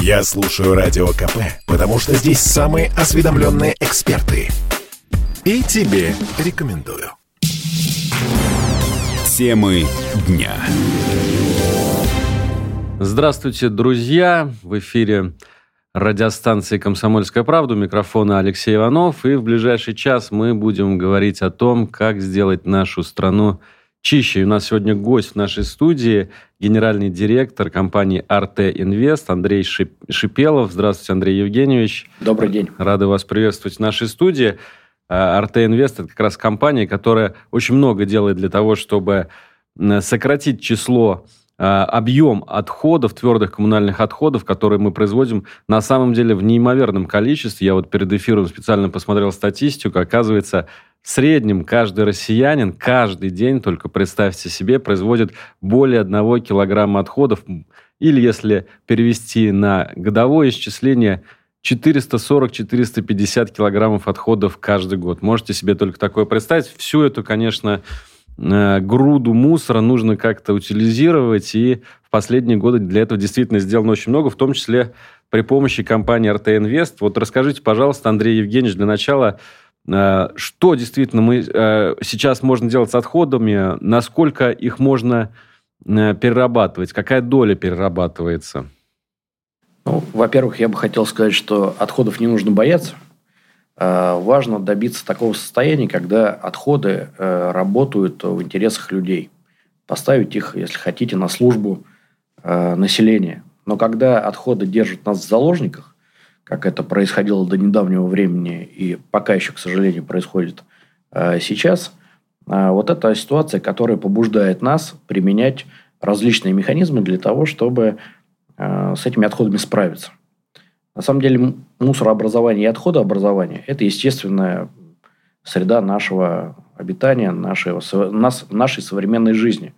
Я слушаю Радио КП, потому что здесь самые осведомленные эксперты. И тебе рекомендую. Темы дня. Здравствуйте, друзья! В эфире радиостанции «Комсомольская правда». У микрофона Алексей Иванов. И в ближайший час мы будем говорить о том, как сделать нашу страну чище. И у нас сегодня гость в нашей студии, генеральный директор компании «Арте Инвест» Андрей Шипелов. Здравствуйте, Андрей Евгеньевич. Добрый день. Рады вас приветствовать в нашей студии. Арте Инвест – это как раз компания, которая очень много делает для того, чтобы сократить число объем отходов, твердых коммунальных отходов, которые мы производим, на самом деле в неимоверном количестве. Я вот перед эфиром специально посмотрел статистику. Оказывается, в среднем каждый россиянин каждый день, только представьте себе, производит более одного килограмма отходов. Или если перевести на годовое исчисление, 440-450 килограммов отходов каждый год. Можете себе только такое представить. Всю эту, конечно, Э, груду мусора нужно как-то утилизировать, и в последние годы для этого действительно сделано очень много, в том числе при помощи компании RT Invest. Вот расскажите, пожалуйста, Андрей Евгеньевич, для начала, э, что действительно мы э, сейчас можно делать с отходами, насколько их можно перерабатывать, какая доля перерабатывается? Ну, во-первых, я бы хотел сказать, что отходов не нужно бояться – Э, важно добиться такого состояния, когда отходы э, работают в интересах людей. Поставить их, если хотите, на службу э, населения. Но когда отходы держат нас в заложниках, как это происходило до недавнего времени и пока еще, к сожалению, происходит сейчас, вот эта ситуация, которая побуждает нас применять различные механизмы для того, чтобы с этими отходами справиться. На самом деле мусорообразование и отходообразование – это естественная среда нашего обитания, нашего, нас, нашей современной жизни.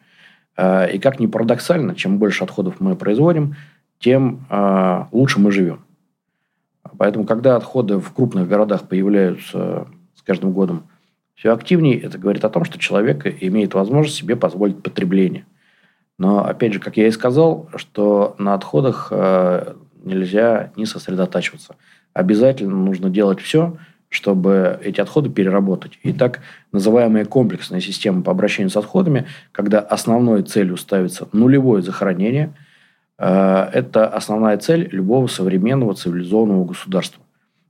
А, и как ни парадоксально, чем больше отходов мы производим, тем а, лучше мы живем. Поэтому, когда отходы в крупных городах появляются с каждым годом все активнее, это говорит о том, что человек имеет возможность себе позволить потребление. Но, опять же, как я и сказал, что на отходах а, нельзя не сосредотачиваться. Обязательно нужно делать все, чтобы эти отходы переработать. И так называемая комплексная система по обращению с отходами, когда основной целью ставится нулевое захоронение, э, это основная цель любого современного цивилизованного государства.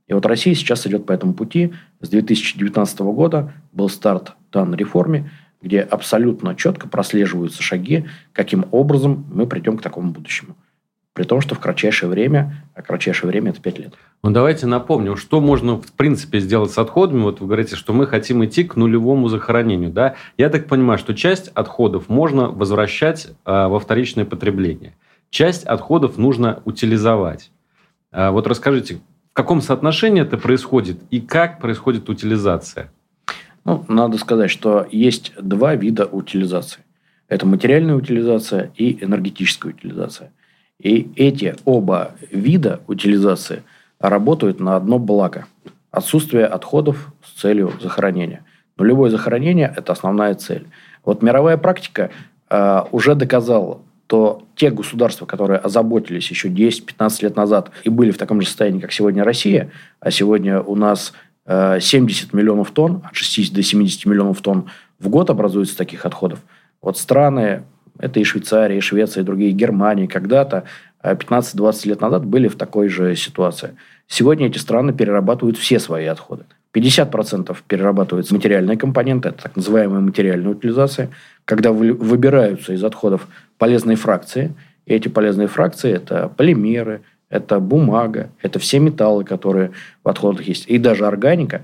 И вот Россия сейчас идет по этому пути. С 2019 года был старт данной реформе, где абсолютно четко прослеживаются шаги, каким образом мы придем к такому будущему. При том, что в кратчайшее время, а кратчайшее время это 5 лет. Ну, давайте напомним, что можно, в принципе, сделать с отходами. Вот вы говорите, что мы хотим идти к нулевому захоронению. Да? Я так понимаю, что часть отходов можно возвращать э, во вторичное потребление. Часть отходов нужно утилизовать. Э, вот расскажите, в каком соотношении это происходит и как происходит утилизация? Ну, надо сказать, что есть два вида утилизации. Это материальная утилизация и энергетическая утилизация. И эти оба вида утилизации работают на одно благо. Отсутствие отходов с целью захоронения. Нулевое захоронение – это основная цель. Вот мировая практика э, уже доказала, то те государства, которые озаботились еще 10-15 лет назад и были в таком же состоянии, как сегодня Россия, а сегодня у нас э, 70 миллионов тонн, от 60 до 70 миллионов тонн в год образуется таких отходов. Вот страны это и Швейцария, и Швеция, и другие, Германия когда-то 15-20 э, лет назад были в такой же ситуации. Сегодня эти страны перерабатывают все свои отходы. 50% перерабатываются материальные компоненты, это так называемая материальная утилизация, когда выбираются из отходов полезные фракции. И эти полезные фракции – это полимеры, это бумага, это все металлы, которые в отходах есть, и даже органика.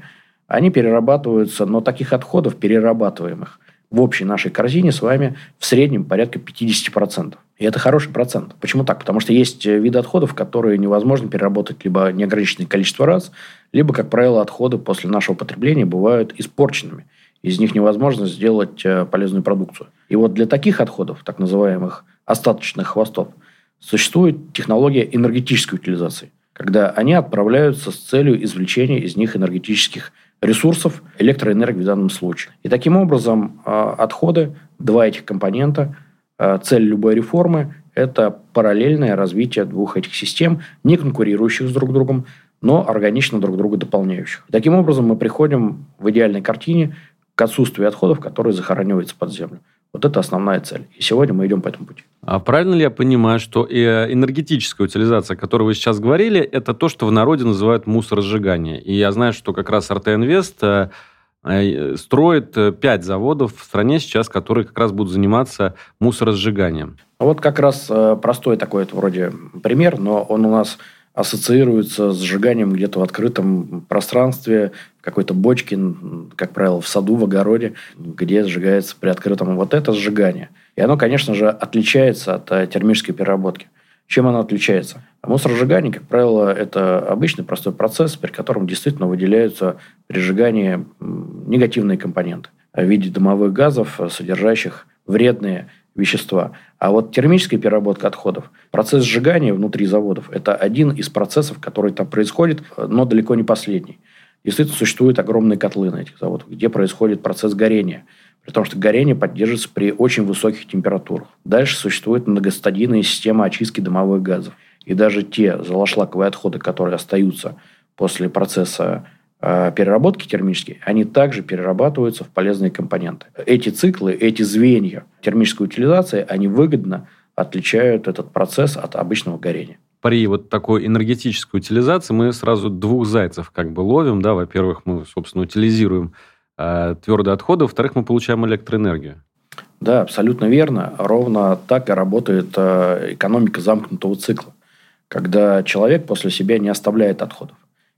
Они перерабатываются, но таких отходов перерабатываемых в общей нашей корзине с вами в среднем порядка 50%. И это хороший процент. Почему так? Потому что есть э, виды отходов, которые невозможно переработать либо неограниченное количество раз, либо, как правило, отходы после нашего потребления бывают испорченными. Из них невозможно сделать э, полезную продукцию. И вот для таких отходов, так называемых остаточных хвостов, существует технология энергетической утилизации, когда они отправляются с целью извлечения из них энергетических ресурсов, электроэнергии в данном случае. И таким образом э, отходы, два этих компонента – Э, цель любой реформы – Это параллельное развитие двух этих систем, не конкурирующих с друг другом, но органично друг друга дополняющих. Таким образом, мы приходим в идеальной картине к отсутствию отходов, которые захораниваются под землю. Вот это основная цель. И сегодня мы идем по этому пути. А правильно ли я понимаю, что э, энергетическая утилизация, о которой вы сейчас говорили, это то, что в народе называют мусоросжигание? И я знаю, что как раз РТ Инвест э, э, строит пять заводов в стране сейчас, которые как раз будут заниматься мусоросжиганием. Вот как раз простой такой это вроде пример, но он у нас ассоциируется с сжиганием где-то в открытом пространстве, в какой-то бочке, как правило, в саду, в огороде, где сжигается при открытом. Вот это сжигание. И оно, конечно же, отличается от э, термической переработки. Чем оно отличается? Мусоросжигание, как правило, это обычный простой процесс, при котором действительно выделяются при сжигании негативные компоненты в виде дымовых газов, содержащих вредные вещества. А вот термическая переработка отходов, процесс сжигания внутри заводов, это один из процессов, который там происходит, но далеко не последний. Действительно, существуют огромные котлы на этих заводах, где происходит процесс горения. При том, что горение поддерживается при очень высоких температурах. Дальше существует многостадийная система очистки дымовых газов. И даже те золошлаковые отходы, которые остаются после процесса переработки термические, они также перерабатываются в полезные компоненты. Эти циклы, эти звенья термической утилизации, они выгодно отличают этот процесс от обычного горения. При вот такой энергетической утилизации мы сразу двух зайцев как бы ловим. Да? Во-первых, мы, собственно, утилизируем э, твердые отходы, во-вторых, мы получаем электроэнергию. Да, абсолютно верно. Ровно так и работает э, экономика замкнутого цикла, когда человек после себя не оставляет отходов.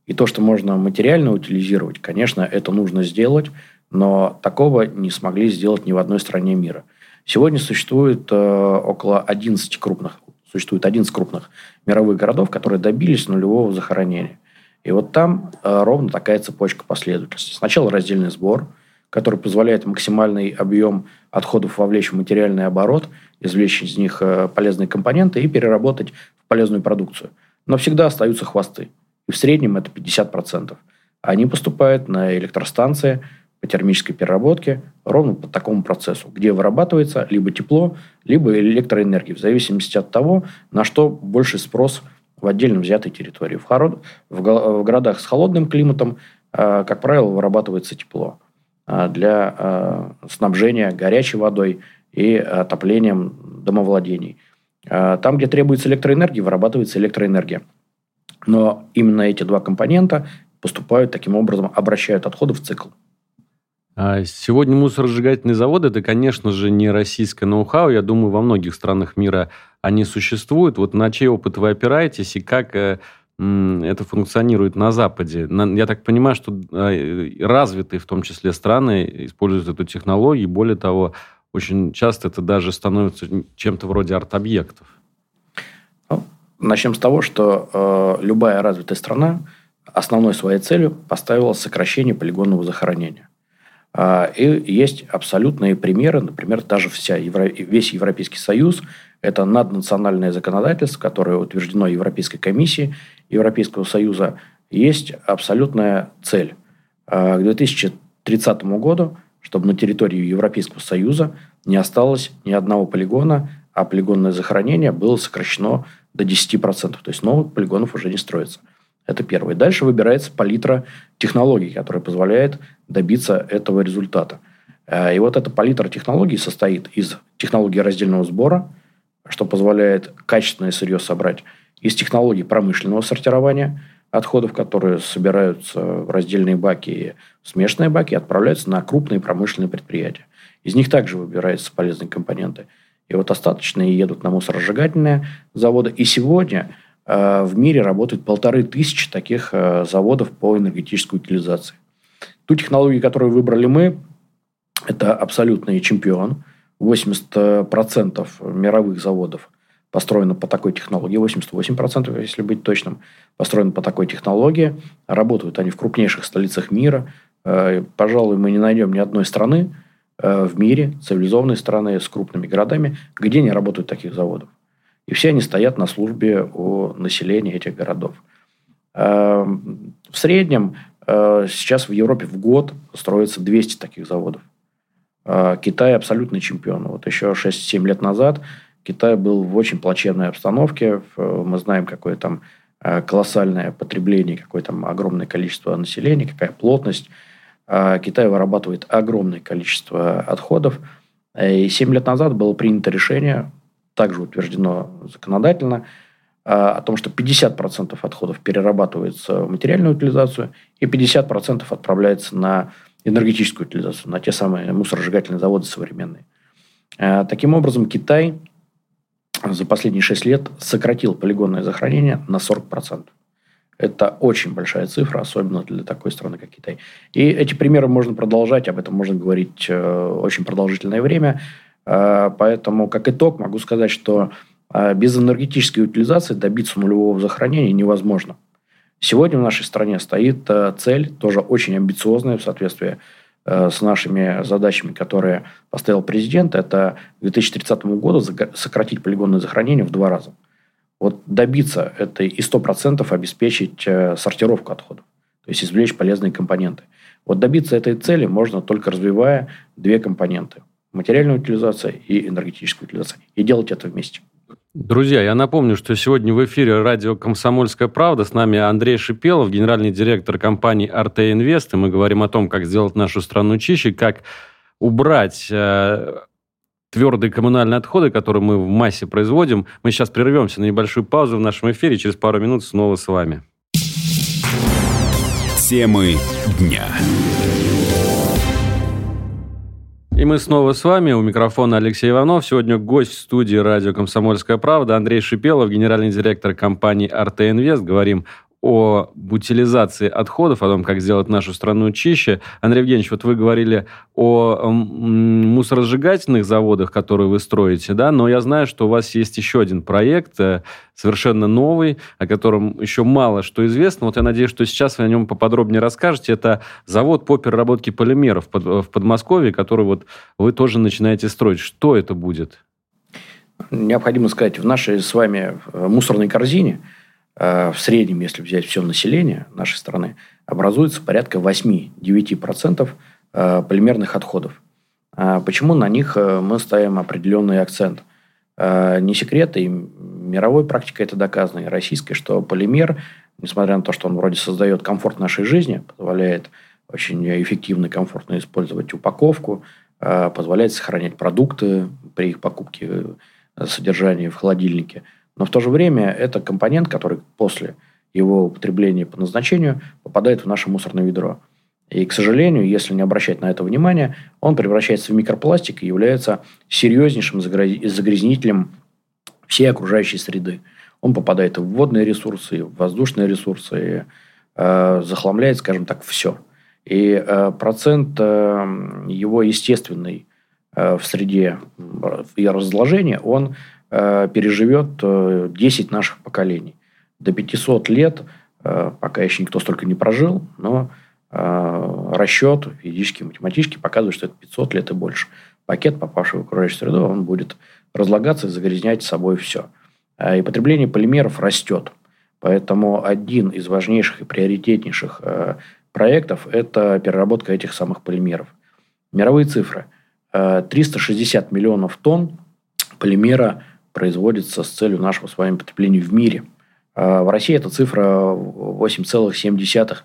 И то, что можно материально утилизировать, конечно, это нужно сделать, но такого не смогли сделать ни в одной стране мира. Сегодня существует э, около 11 крупных, существует 11 крупных мировых городов, которые добились нулевого захоронения. И вот там э, ровно такая цепочка последовательности. Сначала раздельный сбор, который позволяет максимальный объем отходов вовлечь в материальный оборот, извлечь из них э, полезные компоненты и переработать в полезную продукцию. Но всегда остаются хвосты и в среднем это 50%. Они поступают на электростанции по термической переработке ровно по такому процессу, где вырабатывается либо тепло, либо электроэнергия, в зависимости от того, на что больше спрос в отдельно взятой территории. В, хород... в городах с холодным климатом, а, как правило, вырабатывается тепло а, для а, снабжения горячей водой и отоплением домовладений. Там, где требуется электроэнергия, вырабатывается электроэнергия. Но именно эти два компонента поступают таким образом, обращают отходы в цикл. А сегодня мусоросжигательные заводы – это, конечно же, не российское ноу-хау. Я думаю, во многих странах мира они существуют. Вот на чей опыт вы опираетесь и как э, это функционирует на Западе? Я так понимаю, что э, развитые в том числе страны используют эту технологию. Более того, очень часто это даже становится чем-то вроде арт-объектов. Начнем с того, что э, любая развитая страна основной своей целью поставила сокращение полигонного захоронения. Э, и есть абсолютные примеры, например, даже вся Евро... весь Европейский Союз – это наднациональное законодательство, которое утверждено Европейской комиссией Европейского Союза. Есть абсолютная цель э, к 2030 году, чтобы на территории Европейского Союза не осталось ни одного полигона, а полигонное захоронение было сокращено до 10%. То есть новых полигонов уже не строится. Это первое. Дальше выбирается палитра технологий, которая позволяет добиться этого результата. Э, и вот эта палитра технологий состоит из технологии раздельного сбора, что позволяет качественное сырье собрать, из технологий промышленного сортирования отходов, которые собираются в раздельные баки и смешанные баки, отправляются на крупные промышленные предприятия. Из них также выбираются полезные компоненты – и вот остаточные едут на мусоросжигательные заводы. И сегодня э, в мире работает полторы тысячи таких э, заводов по энергетической утилизации. Ту технологию, которую выбрали мы, это абсолютный чемпион. 80% мировых заводов построено по такой технологии, 88%, если быть точным, построено по такой технологии. Работают они в крупнейших столицах мира. Э, пожалуй, мы не найдем ни одной страны, в мире, цивилизованной страны с крупными городами, где не работают таких заводов. И все они стоят на службе у населения этих городов. Э, в среднем э, сейчас в Европе в год строится 200 таких заводов. Китай абсолютный чемпион. Вот еще 6-7 лет назад Китай был в очень плачевной обстановке. Мы знаем, какое там колоссальное потребление, какое там огромное количество населения, какая плотность. Китай вырабатывает огромное количество отходов. И 7 лет назад было принято решение, также утверждено законодательно, о том, что 50% отходов перерабатывается в материальную утилизацию и 50% отправляется на энергетическую утилизацию, на те самые мусоросжигательные заводы современные. Э, таким образом, Китай за последние 6 лет сократил полигонное захоронение на 40%. Это очень большая цифра, особенно для такой страны, как Китай. И эти примеры можно продолжать, об этом можно говорить э, очень продолжительное время. Э, поэтому, как итог, могу сказать, что без энергетической утилизации добиться нулевого захоронения невозможно. Сегодня в нашей стране стоит цель, тоже очень амбициозная в соответствии Э, с нашими задачами, которые поставил президент, это к 2030 году сократить полигонное захоронение в два раза. Вот добиться этой и 100% обеспечить э, сортировку отходов, то есть извлечь полезные компоненты. Вот добиться этой цели можно только развивая две компоненты – материальная утилизация и энергетическая утилизация. И делать это вместе. Друзья, я напомню, что сегодня в эфире радио «Комсомольская правда». С нами Андрей Шипелов, генеральный директор компании «Арте Инвест». И мы говорим о том, как сделать нашу страну чище, как убрать э, твердые коммунальные отходы, которые мы в массе производим. Мы сейчас прервемся на небольшую паузу в нашем эфире. Через пару минут снова с вами. Темы дня. И мы снова с вами. У микрофона Алексей Иванов. Сегодня гость в студии радио «Комсомольская правда» Андрей Шипелов, генеральный директор компании «Арте Инвест». Говорим о утилизации отходов, о том, как сделать нашу страну чище. Андрей Евгеньевич, вот вы говорили о мусоросжигательных заводах, которые вы строите, да, но я знаю, что у вас есть еще один проект, э, совершенно новый, о котором еще мало что известно. Вот я надеюсь, что сейчас вы о нем поподробнее расскажете. Это завод по переработке полимеров в Подмосковье, который вот вы тоже начинаете строить. Что это будет? Необходимо сказать, в нашей с вами э, мусорной корзине – в среднем, если взять все население нашей страны, образуется порядка 8-9% э, полимерных отходов. А почему на них э, мы ставим определенный акцент? Не секрет, и мировой практикой это доказано, и российской, что полимер, несмотря на то, что он вроде создает комфорт нашей жизни, позволяет очень эффективно и комфортно использовать упаковку, позволяет сохранять продукты при их покупке, содержании в холодильнике – но в то же время это компонент, который после его употребления по назначению попадает в наше мусорное ведро. И, к сожалению, если не обращать на это внимания, он превращается в микропластик и является серьезнейшим загрязнителем всей окружающей среды. Он попадает в водные ресурсы, в воздушные ресурсы, и э, захламляет, скажем так, все. И э, процент э, его естественный э, в среде и разложения, он переживет 10 э, наших поколений. До 500 лет, э, пока еще никто столько не прожил, но расчет физический, математический показывает, что это 500 лет и больше. Пакет, попавший в окружающую среду, он будет разлагаться и загрязнять собой все. И потребление полимеров растет. Поэтому один из важнейших и приоритетнейших проектов – это переработка этих самых полимеров. Мировые цифры. 360 миллионов тонн полимера производится с целью нашего с вами потребления в мире. А в России эта цифра 8,7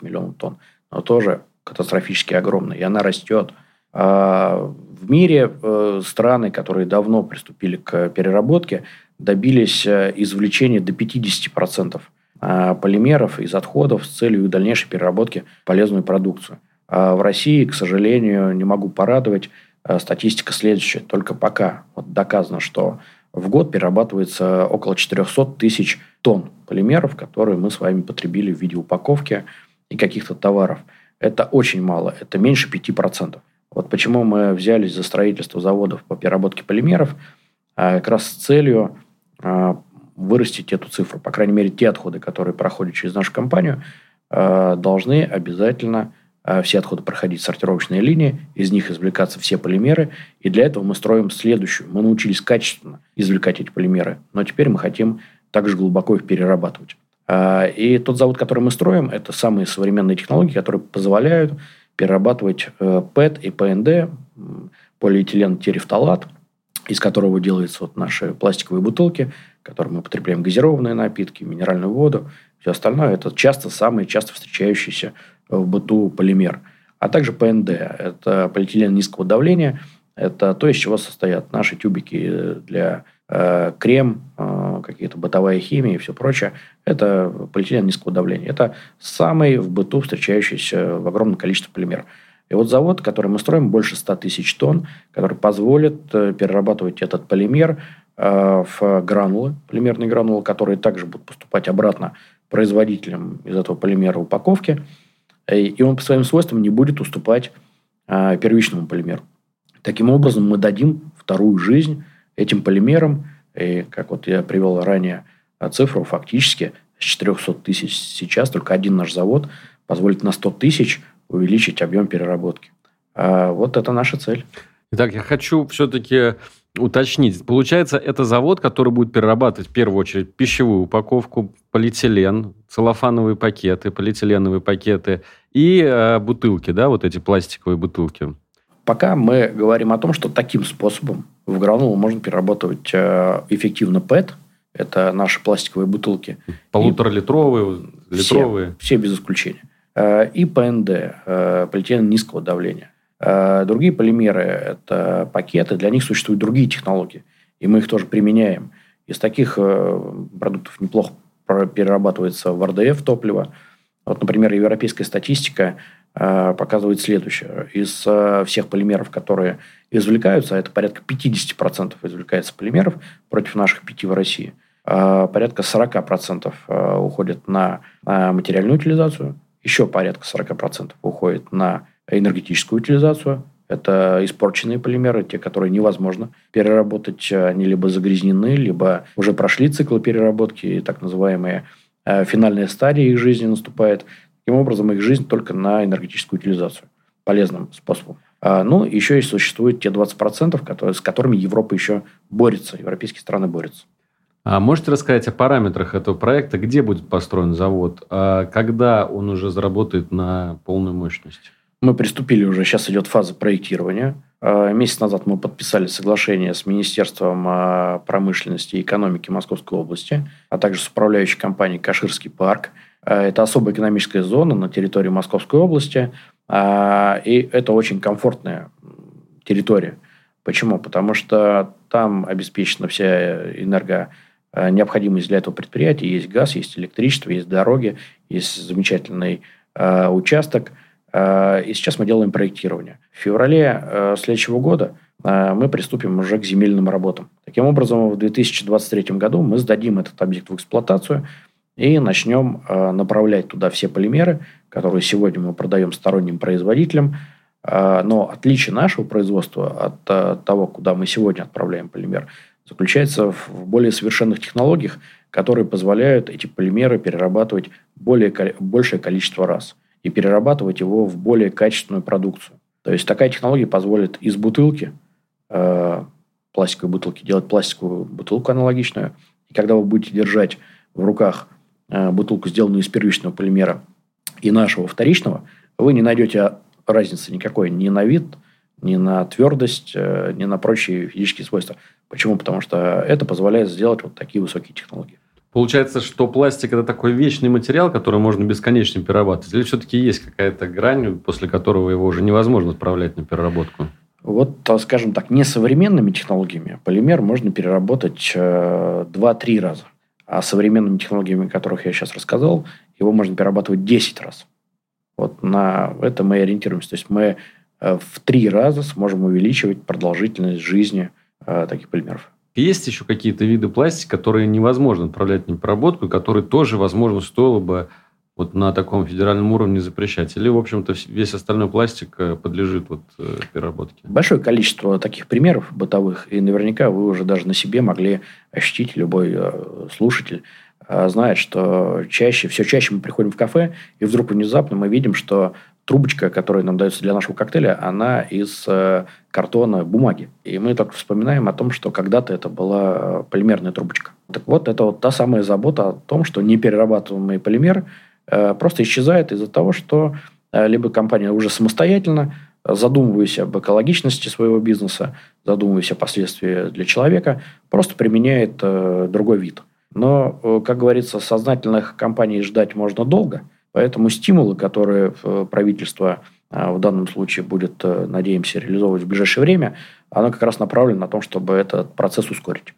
миллиона тонн, но тоже катастрофически огромная, и она растет. А в мире э, страны, которые давно приступили к переработке, добились э, извлечения до 50% а, полимеров из отходов с целью дальнейшей переработки в полезную продукцию. А в России, к сожалению, не могу порадовать, э, статистика следующая. Только пока вот доказано, что в год перерабатывается около 400 тысяч тонн полимеров, которые мы с вами потребили в виде упаковки и каких-то товаров. Это очень мало, это меньше 5%. Вот почему мы взялись за строительство заводов по переработке полимеров, а, как раз с целью а, вырастить эту цифру. По крайней мере, те отходы, которые проходят через нашу компанию, а, должны обязательно все отходы проходить сортировочные линии, из них извлекаться все полимеры. И для этого мы строим следующую. Мы научились качественно извлекать эти полимеры, но теперь мы хотим также глубоко их перерабатывать. А, и тот завод, который мы строим, это самые современные технологии, которые позволяют перерабатывать ПЭТ и ПНД, полиэтилен терефталат, из которого делаются вот наши пластиковые бутылки, которые мы потребляем газированные напитки, минеральную воду, все остальное. Это часто самый часто встречающийся в быту полимер. А также ПНД. Это полиэтилен низкого давления. Это то, из чего состоят наши тюбики для э, крем, э, какие-то бытовая химия и все прочее. Это полиэтилен низкого давления. Это самый в быту встречающийся в огромном количестве полимер. И вот завод, который мы строим, больше 100 тысяч тонн, который позволит э, перерабатывать этот полимер э, в гранулы, полимерные гранулы, которые также будут поступать обратно производителям из этого полимера упаковки. И он по своим свойствам не будет уступать э, первичному полимеру. Таким образом, мы дадим вторую жизнь этим полимерам. И, как вот я привел ранее цифру, фактически с 400 тысяч сейчас только один наш завод позволит на 100 тысяч увеличить объем переработки. А вот это наша цель. Итак, я хочу все-таки уточнить. Получается, это завод, который будет перерабатывать в первую очередь пищевую упаковку, полиэтилен, целлофановые пакеты, полиэтиленовые пакеты и э, бутылки, да, вот эти пластиковые бутылки. Пока мы говорим о том, что таким способом в гранулу можно перерабатывать э, эффективно ПЭТ, это наши пластиковые бутылки. Полуторалитровые, литровые. Все, все без исключения. Э, и ПНД, э, полиэтилен низкого давления. Э, другие полимеры – это пакеты, для них существуют другие технологии, и мы их тоже применяем. Из таких продуктов неплохо перерабатывается в РДФ топливо. Вот, например, европейская статистика показывает следующее. Из всех полимеров, которые извлекаются, а это порядка 50% извлекается полимеров против наших пяти в России, порядка 40% уходит на материальную утилизацию, еще порядка 40% уходит на энергетическую утилизацию. Это испорченные полимеры, те, которые невозможно переработать. Они либо загрязнены, либо уже прошли циклы переработки, так называемые э, финальная стадия их жизни наступает. Таким образом, их жизнь только на энергетическую утилизацию. Полезным способом. А, ну, еще и существуют те 20%, которые, с которыми Европа еще борется, европейские страны борются. А можете рассказать о параметрах этого проекта? Где будет построен завод? А когда он уже заработает на полную мощность? Мы приступили уже, сейчас идет фаза проектирования. А, месяц назад мы подписали соглашение с Министерством а, промышленности и экономики Московской области, а также с управляющей компанией «Каширский парк». А, это особая экономическая зона на территории Московской области. И это очень комфортная территория. Почему? Потому что там обеспечена вся энерго Э, необходимость для этого предприятия. Есть газ, есть электричество, есть дороги, есть замечательный э, участок. Э, и сейчас мы делаем проектирование. В феврале э, следующего года э, мы приступим уже к земельным работам. Таким образом, в 2023 году мы сдадим этот объект в эксплуатацию и начнем направлять туда все полимеры, которые сегодня мы продаем сторонним производителям. Но отличие нашего производства от того, куда мы сегодня отправляем полимер – заключается в более совершенных технологиях, которые позволяют эти полимеры перерабатывать более, большее количество раз и перерабатывать его в более качественную продукцию. То есть такая технология позволит из бутылки, э, пластиковой бутылки, делать пластиковую бутылку аналогичную. И когда вы будете держать в руках э, бутылку, сделанную из первичного полимера, и нашего вторичного, вы не найдете разницы никакой ни на вид, ни на твердость, э, ни на прочие физические свойства. Почему? Потому что это позволяет сделать вот такие высокие технологии. Получается, что пластик – это такой вечный материал, который можно бесконечно перерабатывать? Или все-таки есть какая-то грань, после которого его уже невозможно отправлять на переработку? Вот, скажем так, несовременными технологиями полимер можно переработать 2-3 э, раза. А современными технологиями, о которых я сейчас рассказал, его можно перерабатывать 10 раз. Вот на это мы ориентируемся. То есть мы э, в три раза сможем увеличивать продолжительность жизни – Э, таких полимеров. Есть еще какие-то виды пластика, которые невозможно отправлять на переработку, которые тоже, возможно, стоило бы вот на таком федеральном уровне запрещать? Или, в общем-то, весь остальной пластик э, подлежит вот э, переработке? Большое количество таких примеров бытовых, и наверняка вы уже даже на себе могли ощутить, любой слушатель знает, что чаще, все чаще мы приходим в кафе, и вдруг внезапно мы видим, что трубочка, которая нам дается для нашего коктейля, она из э, картона, бумаги. И мы только вспоминаем о том, что когда-то это была э, полимерная трубочка. Так вот, это вот та самая забота о том, что неперерабатываемый полимер э, просто исчезает из-за того, что либо компания уже самостоятельно задумываясь об экологичности своего бизнеса, задумываясь о последствиях для человека, просто применяет другой вид. Но, как говорится, сознательных компаний ждать можно долго, поэтому стимулы, которые правительство в данном случае будет, надеемся, реализовывать в ближайшее время, оно как раз направлено на то, чтобы этот процесс ускорить.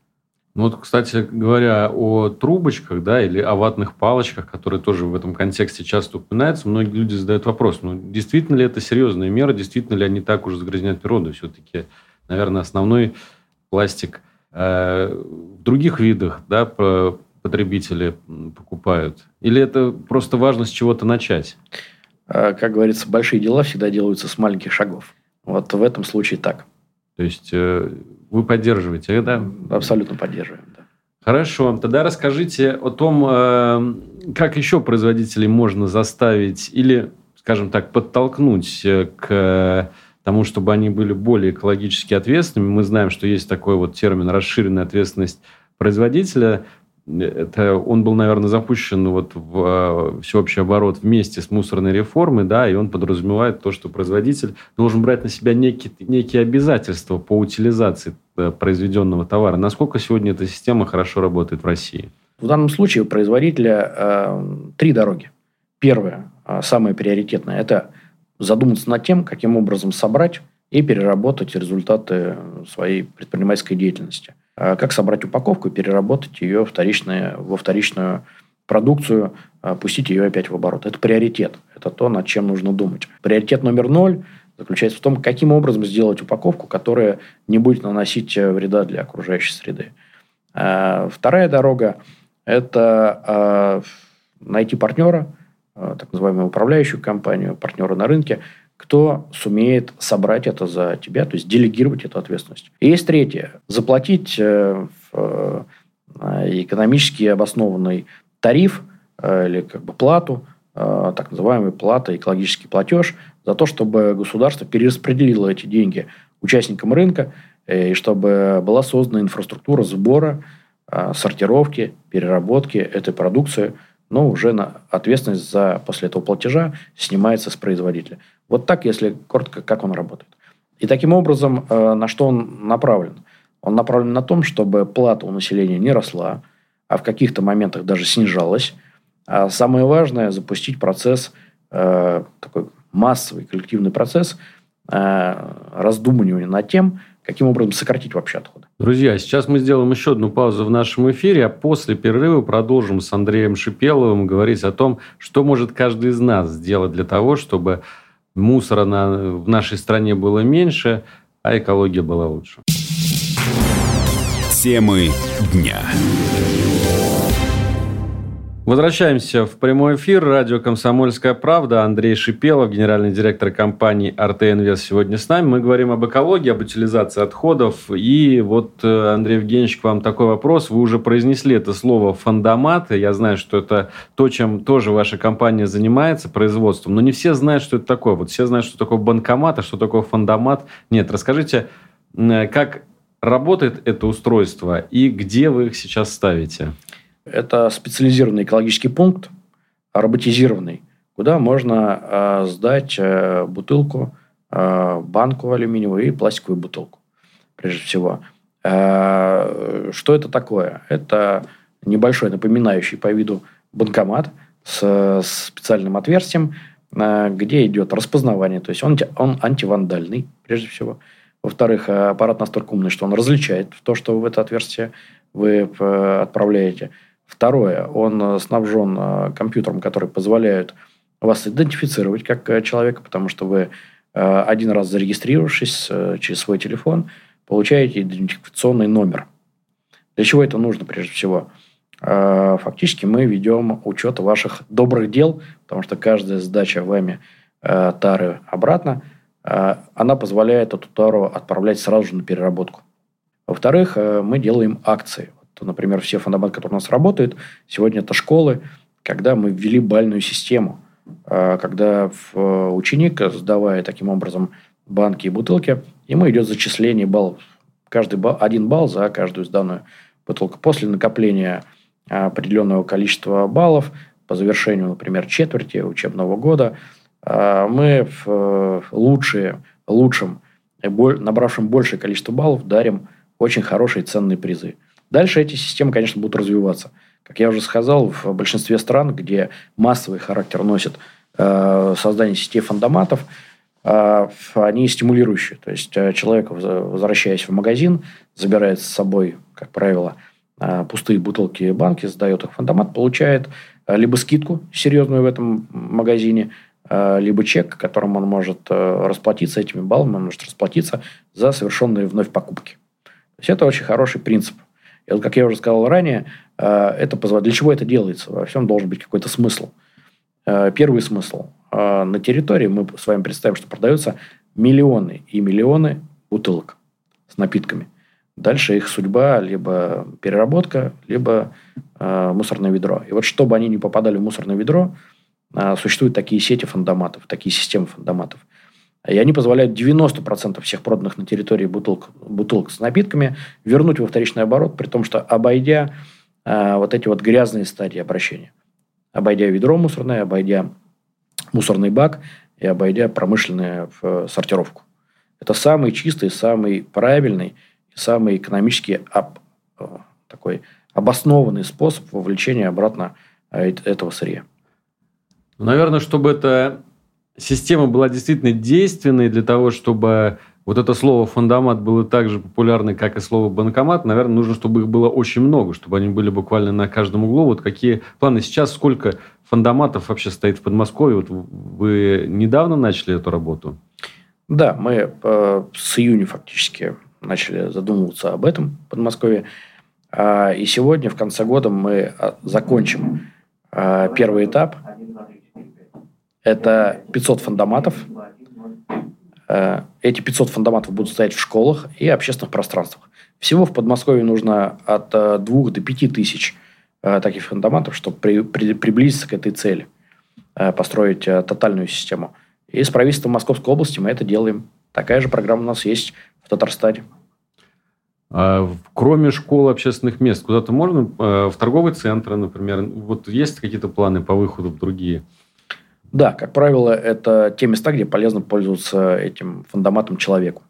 Ну вот, кстати говоря, о трубочках, да, или о ватных палочках, которые тоже в этом контексте часто упоминаются, многие люди задают вопрос, ну, действительно ли это серьезная мера, действительно ли они так уже загрязняют природу? Все-таки, наверное, основной пластик э, в других видах, да, потребители покупают. Или это просто важно с чего-то начать? Э, как говорится, большие дела всегда делаются с маленьких шагов. Вот в этом случае так. То есть э, вы поддерживаете, да? Абсолютно поддерживаем, да. Хорошо. Тогда расскажите о том, э, как еще производителей можно заставить или, скажем так, подтолкнуть э, к тому, чтобы они были более экологически ответственными. Мы знаем, что есть такой вот термин расширенная ответственность производителя это, он был, наверное, запущен вот в э, всеобщий оборот вместе с мусорной реформой, да, и он подразумевает то, что производитель должен брать на себя некие, некие обязательства по утилизации э, произведенного товара. Насколько сегодня эта система хорошо работает в России? В данном случае у производителя э, три дороги. Первая, э, самая приоритетная, это задуматься над тем, каким образом собрать и переработать результаты своей предпринимательской деятельности – а как собрать упаковку и переработать ее вторичное, во вторичную продукцию, а пустить ее опять в оборот. Это приоритет. Это то, над чем нужно думать. Приоритет номер ноль заключается в том, каким образом сделать упаковку, которая не будет наносить вреда для окружающей среды. А вторая дорога – это найти партнера, так называемую управляющую компанию, партнера на рынке, кто сумеет собрать это за тебя, то есть делегировать эту ответственность. И есть третье. Заплатить э, в э, экономически обоснованный тариф э, или как бы плату, так называемый плата, экологический платеж, за то, чтобы государство перераспределило эти деньги участникам рынка, и чтобы была создана инфраструктура сбора, сортировки, переработки этой продукции, но уже на ответственность за после этого платежа снимается с производителя. Вот так, если коротко, как он работает. И таким образом, э, на что он направлен? Он направлен на том, чтобы плата у населения не росла, а в каких-то моментах даже снижалась. А самое важное – запустить процесс, э, такой массовый коллективный процесс э, раздумывания над тем, каким образом сократить вообще отходы. Друзья, сейчас мы сделаем еще одну паузу в нашем эфире, а после перерыва продолжим с Андреем Шипеловым говорить о том, что может каждый из нас сделать для того, чтобы мусора на, в нашей стране было меньше, а экология была лучше. Темы дня. Возвращаемся в прямой эфир. Радио «Комсомольская правда». Андрей Шипелов, генеральный директор компании «Арте Инвест» сегодня с нами. Мы говорим об экологии, об утилизации отходов. И вот, э, Андрей Евгеньевич, к вам такой вопрос. Вы уже произнесли это слово «фандомат». Я знаю, что это то, чем тоже ваша компания занимается, производством. Но не все знают, что это такое. Вот все знают, что такое банкомат, а что такое фандомат. Нет, расскажите, как работает это устройство и где вы их сейчас ставите? Это специализированный экологический пункт, роботизированный, куда можно э, сдать э, бутылку, э, банку алюминиевую и пластиковую бутылку, прежде всего. Э, что это такое? Это небольшой, напоминающий по виду банкомат с, с специальным отверстием, э, где идет распознавание. То есть, он, он антивандальный, прежде всего. Во-вторых, аппарат настолько умный, что он различает то, что в это отверстие вы э, отправляете. Второе, он э, снабжен э, компьютером, который позволяет вас идентифицировать как э, человека, потому что вы один раз зарегистрировавшись через свой телефон, получаете идентификационный номер. Для чего это нужно прежде всего? Фактически мы ведем учет ваших добрых дел, потому что каждая сдача вами тары обратно, она позволяет эту тару отправлять сразу же на переработку. Во-вторых, мы делаем акции то, например, все фундамент, которые у нас работают, сегодня это школы, когда мы ввели бальную систему, а, когда ученик, сдавая таким образом банки и бутылки, ему идет зачисление баллов. Каждый балл, один балл за каждую сданную бутылку. После накопления определенного количества баллов по завершению, например, четверти учебного года, а, мы в лучшие лучшим, набравшим большее количество баллов, дарим очень хорошие ценные призы. Дальше эти системы, конечно, будут развиваться. Как я уже сказал, в большинстве стран, где массовый характер носит э, создание сетей фандоматов, э, они стимулирующие. То есть э, человек, возвращаясь в магазин, забирает с собой, как правило, э, пустые бутылки и банки, сдает их в фандомат, получает э, либо скидку серьезную в этом магазине, либо чек, которым он может расплатиться этими баллами, он может расплатиться за совершенные вновь покупки. То есть это очень хороший принцип. И вот, как я уже сказал ранее, э, это позволяет... Для чего это делается? Во всем должен быть какой-то смысл. Э, первый смысл. Э, на территории мы с вами представим, что продаются миллионы и миллионы бутылок с напитками. Дальше их судьба либо переработка, либо э, мусорное ведро. И вот чтобы они не попадали в мусорное ведро, э, существуют такие сети фандоматов, такие системы фандоматов. И они позволяют 90% всех проданных на территории бутылок, бутылок с напитками вернуть во вторичный оборот, при том, что обойдя э, вот эти вот грязные стадии обращения. Обойдя ведро мусорное, обойдя мусорный бак и обойдя промышленную э, сортировку. Это самый чистый, самый правильный и самый экономически об, э, такой обоснованный способ вовлечения обратно э, этого сырья. Наверное, чтобы это система была действительно действенной для того, чтобы вот это слово «фандомат» было так же популярно, как и слово «банкомат», наверное, нужно, чтобы их было очень много, чтобы они были буквально на каждом углу. Вот какие планы сейчас, сколько фандоматов вообще стоит в Подмосковье? Вот вы недавно начали эту работу? Да, мы э, с июня фактически начали задумываться об этом в Подмосковье. А, и сегодня, в конце года, мы а, закончим а, первый этап – это 500 фандоматов. Э, эти 500 фандоматов будут стоять в школах и общественных пространствах. Всего в Подмосковье нужно от 2 э, до 5 тысяч э, таких фандоматов, чтобы при, при, приблизиться к этой цели, построить тотальную систему. И с правительством Московской области мы это делаем. Такая же программа у нас есть в Татарстане. А, кроме школ, общественных мест, куда-то можно? В торговые центры, например? Вот есть какие-то планы по выходу в другие? Да, как правило, это те места, где полезно пользоваться этим фандоматом человеку.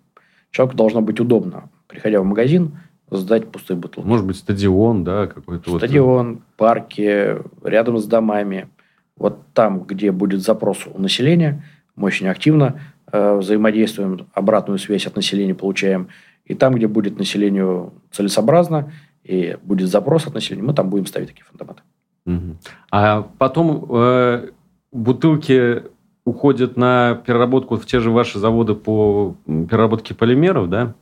Человеку должно быть удобно, приходя в магазин, сдать пустые бутылки. Может быть, стадион, да, какой-то. Стадион, вот... парки, рядом с домами. Вот там, где будет запрос у населения, мы очень активно э, взаимодействуем, обратную связь от населения получаем. И там, где будет населению целесообразно, и будет запрос от населения, мы там будем ставить такие фандоматы. Угу. А потом э, бутылки уходят на переработку в те же ваши заводы по переработке полимеров, да?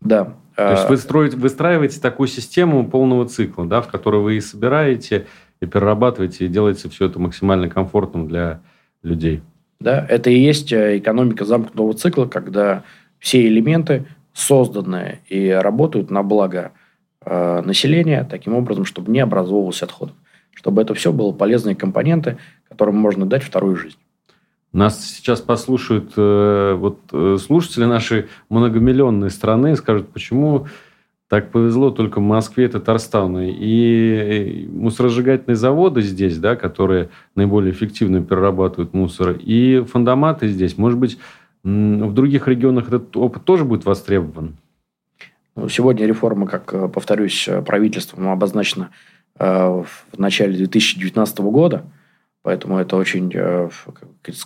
Да. То есть вы строите, выстраиваете такую систему полного цикла, да, в которой вы и собираете, и перерабатываете, и делаете все это максимально комфортным для людей. Да, это и есть э, экономика замкнутого цикла, когда все элементы созданы и работают на благо э, населения таким образом, чтобы не образовывалось отходов чтобы это все было полезные компоненты, которым можно дать вторую жизнь. Нас сейчас послушают э, вот э, слушатели нашей многомиллионной страны и скажут, почему так повезло только Москве и Татарстану. И мусоросжигательные заводы здесь, да, которые наиболее эффективно перерабатывают мусор, и фандоматы здесь. Может быть, в других регионах этот опыт тоже будет востребован? Ну, сегодня реформа, как, э, повторюсь, правительством обозначена Э, в начале 2019 года, поэтому это очень э,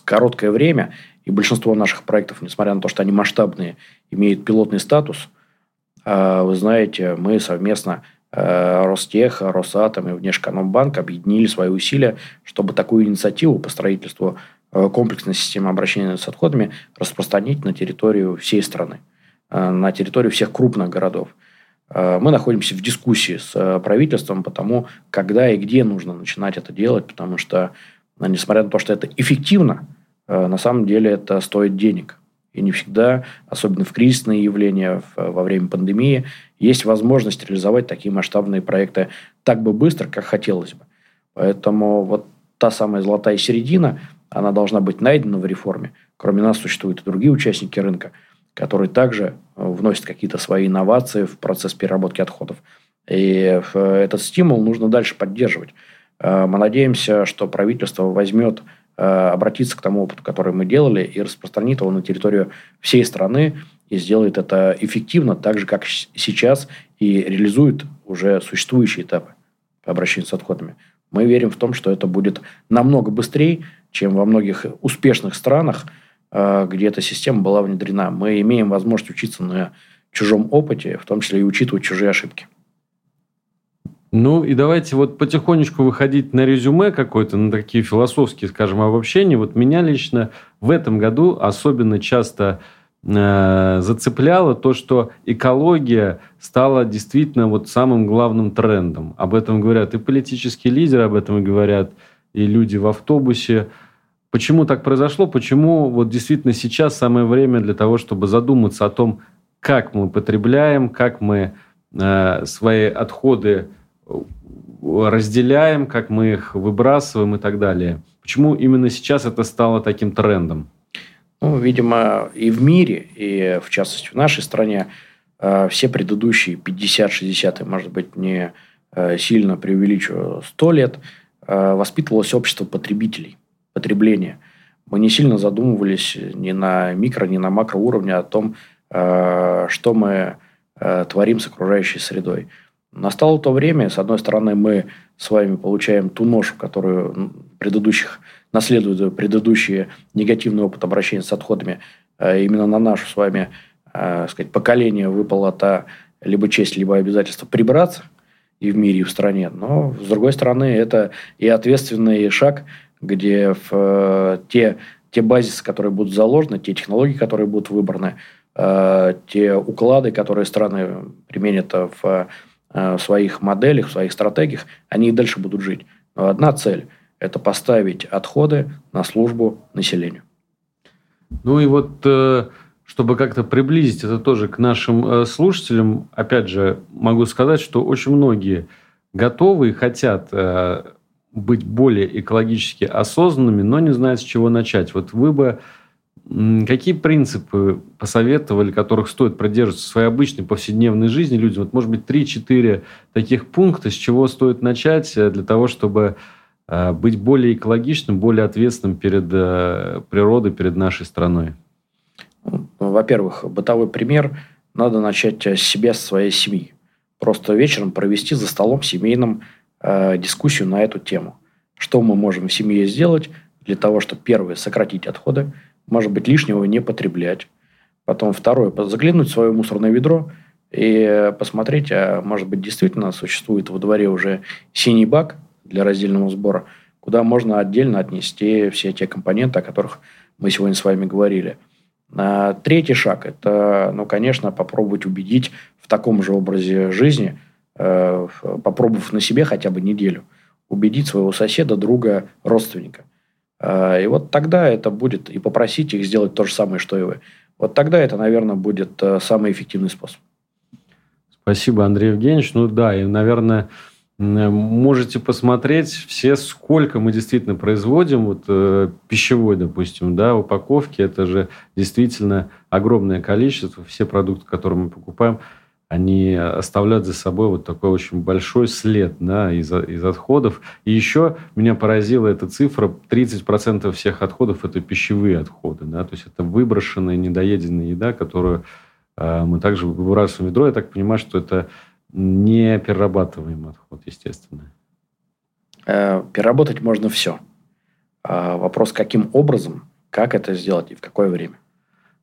короткое время, и большинство наших проектов, несмотря на то, что они масштабные, имеют пилотный статус. Э, вы знаете, мы совместно Ростех, Росатом и Внешэкономбанк объединили свои усилия, чтобы такую инициативу по строительству комплексной системы обращения с отходами распространить на территорию всей страны, на территорию всех крупных городов. Э, мы находимся в дискуссии с э, правительством по тому, когда и где нужно начинать это делать, потому что, э, несмотря на то, что это эффективно, на самом деле это стоит денег. И не всегда, особенно в кризисные явления во время пандемии, есть возможность реализовать такие масштабные проекты так бы быстро, как хотелось бы. Поэтому вот та самая золотая середина, она должна быть найдена в реформе. Кроме нас существуют и другие участники рынка – который также э, вносит какие-то свои инновации в процесс переработки отходов. И э, этот стимул нужно дальше поддерживать. Мы надеемся, что правительство возьмет, обратится к тому опыту, который мы делали, и распространит его на территорию всей страны, и сделает это эффективно, так же, как сейчас, и реализует уже существующие этапы по обращению с отходами. Мы верим в том, что это будет намного быстрее, чем во многих успешных странах, где эта система была внедрена. Мы имеем возможность учиться на чужом опыте, в том числе и учитывать чужие ошибки. Ну и давайте вот потихонечку выходить на резюме какое-то, на такие философские, скажем, обобщения. Вот меня лично в этом году особенно часто э, зацепляло то, что экология стала действительно вот самым главным трендом. Об этом говорят и политические лидеры, об этом говорят и люди в автобусе. Почему так произошло? Почему вот действительно сейчас самое время для того, чтобы задуматься о том, как мы потребляем, как мы э, свои отходы э, разделяем, как мы их выбрасываем и так далее. Почему именно сейчас это стало таким трендом? Ну, видимо, и в мире, и в частности в нашей стране э, все предыдущие 50-60, может быть, не э, сильно преувеличиваю, 100 лет э, воспитывалось общество потребителей, потребления. Мы не сильно задумывались ни на микро, ни на макроуровне о том, Э, что мы э, творим с окружающей средой. Настало то время, с одной стороны, мы с вами получаем ту ношу, которую предыдущих наследуют предыдущие негативный опыт обращения с отходами. Э, именно на нашу с вами сказать, поколение выпала та либо честь, либо обязательство прибраться и в мире, и в стране. Но, с другой стороны, это и ответственный шаг, где в те, те базисы, которые будут заложены, те технологии, которые будут выбраны, Э, те уклады, которые страны применят в э, своих моделях, в своих стратегиях, они и дальше будут жить. Но одна цель – это поставить отходы на службу населению. Ну и вот, э, чтобы как-то приблизить это тоже к нашим слушателям, опять же, могу сказать, что очень многие готовы и хотят быть более экологически осознанными, но не знают, с чего начать. Вот вы бы Какие принципы посоветовали, которых стоит продерживаться в своей обычной повседневной жизни людям? Вот, может быть, 3-4 таких пункта, с чего стоит начать э, для того, чтобы э, быть более экологичным, более ответственным перед э, природой, перед нашей страной? Ну, во-первых, бытовой пример. Надо начать с себя, с своей семьи. Просто вечером провести за столом семейным э, дискуссию на эту тему. Что мы можем в семье сделать для того, чтобы, первое, сократить отходы – может быть, лишнего не потреблять. Потом второе, заглянуть в свое мусорное ведро и посмотреть, а может быть, действительно существует во дворе уже синий бак для раздельного сбора, куда можно отдельно отнести все те компоненты, о которых мы сегодня с вами говорили. А третий шаг – это, ну, конечно, попробовать убедить в таком же образе жизни, попробовав на себе хотя бы неделю, убедить своего соседа, друга, родственника – а, и вот тогда это будет, и попросить их сделать то же самое, что и вы. Вот тогда это, наверное, будет э, самый эффективный способ. Спасибо, Андрей Евгеньевич. Ну да, и, наверное, можете посмотреть все, сколько мы действительно производим, вот э, пищевой, допустим, да, упаковки, это же действительно огромное количество, все продукты, которые мы покупаем, они оставляют за собой вот такой очень большой след да, из, из отходов. И еще меня поразила эта цифра, 30% всех отходов – это пищевые отходы. Да, то есть это выброшенная, недоеденная еда, которую э, мы также выбрасываем в ведро. Я так понимаю, что это не перерабатываемый отход, естественно. Э, переработать можно все. А вопрос, каким образом, как это сделать и в какое время.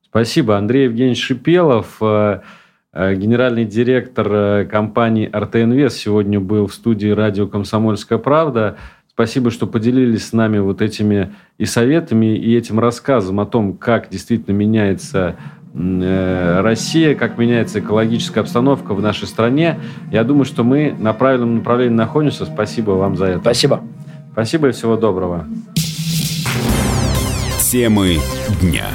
Спасибо. Андрей Евгеньевич Шипелов э, – генеральный директор э, компании «РТ-Инвест» сегодня был в студии радио «Комсомольская правда». Спасибо, что поделились с нами вот этими и советами, и этим рассказом о том, как действительно меняется э, Россия, как меняется экологическая обстановка в нашей стране. Я думаю, что мы на правильном направлении находимся. Спасибо вам за это. Спасибо. Спасибо и всего доброго. Темы дня.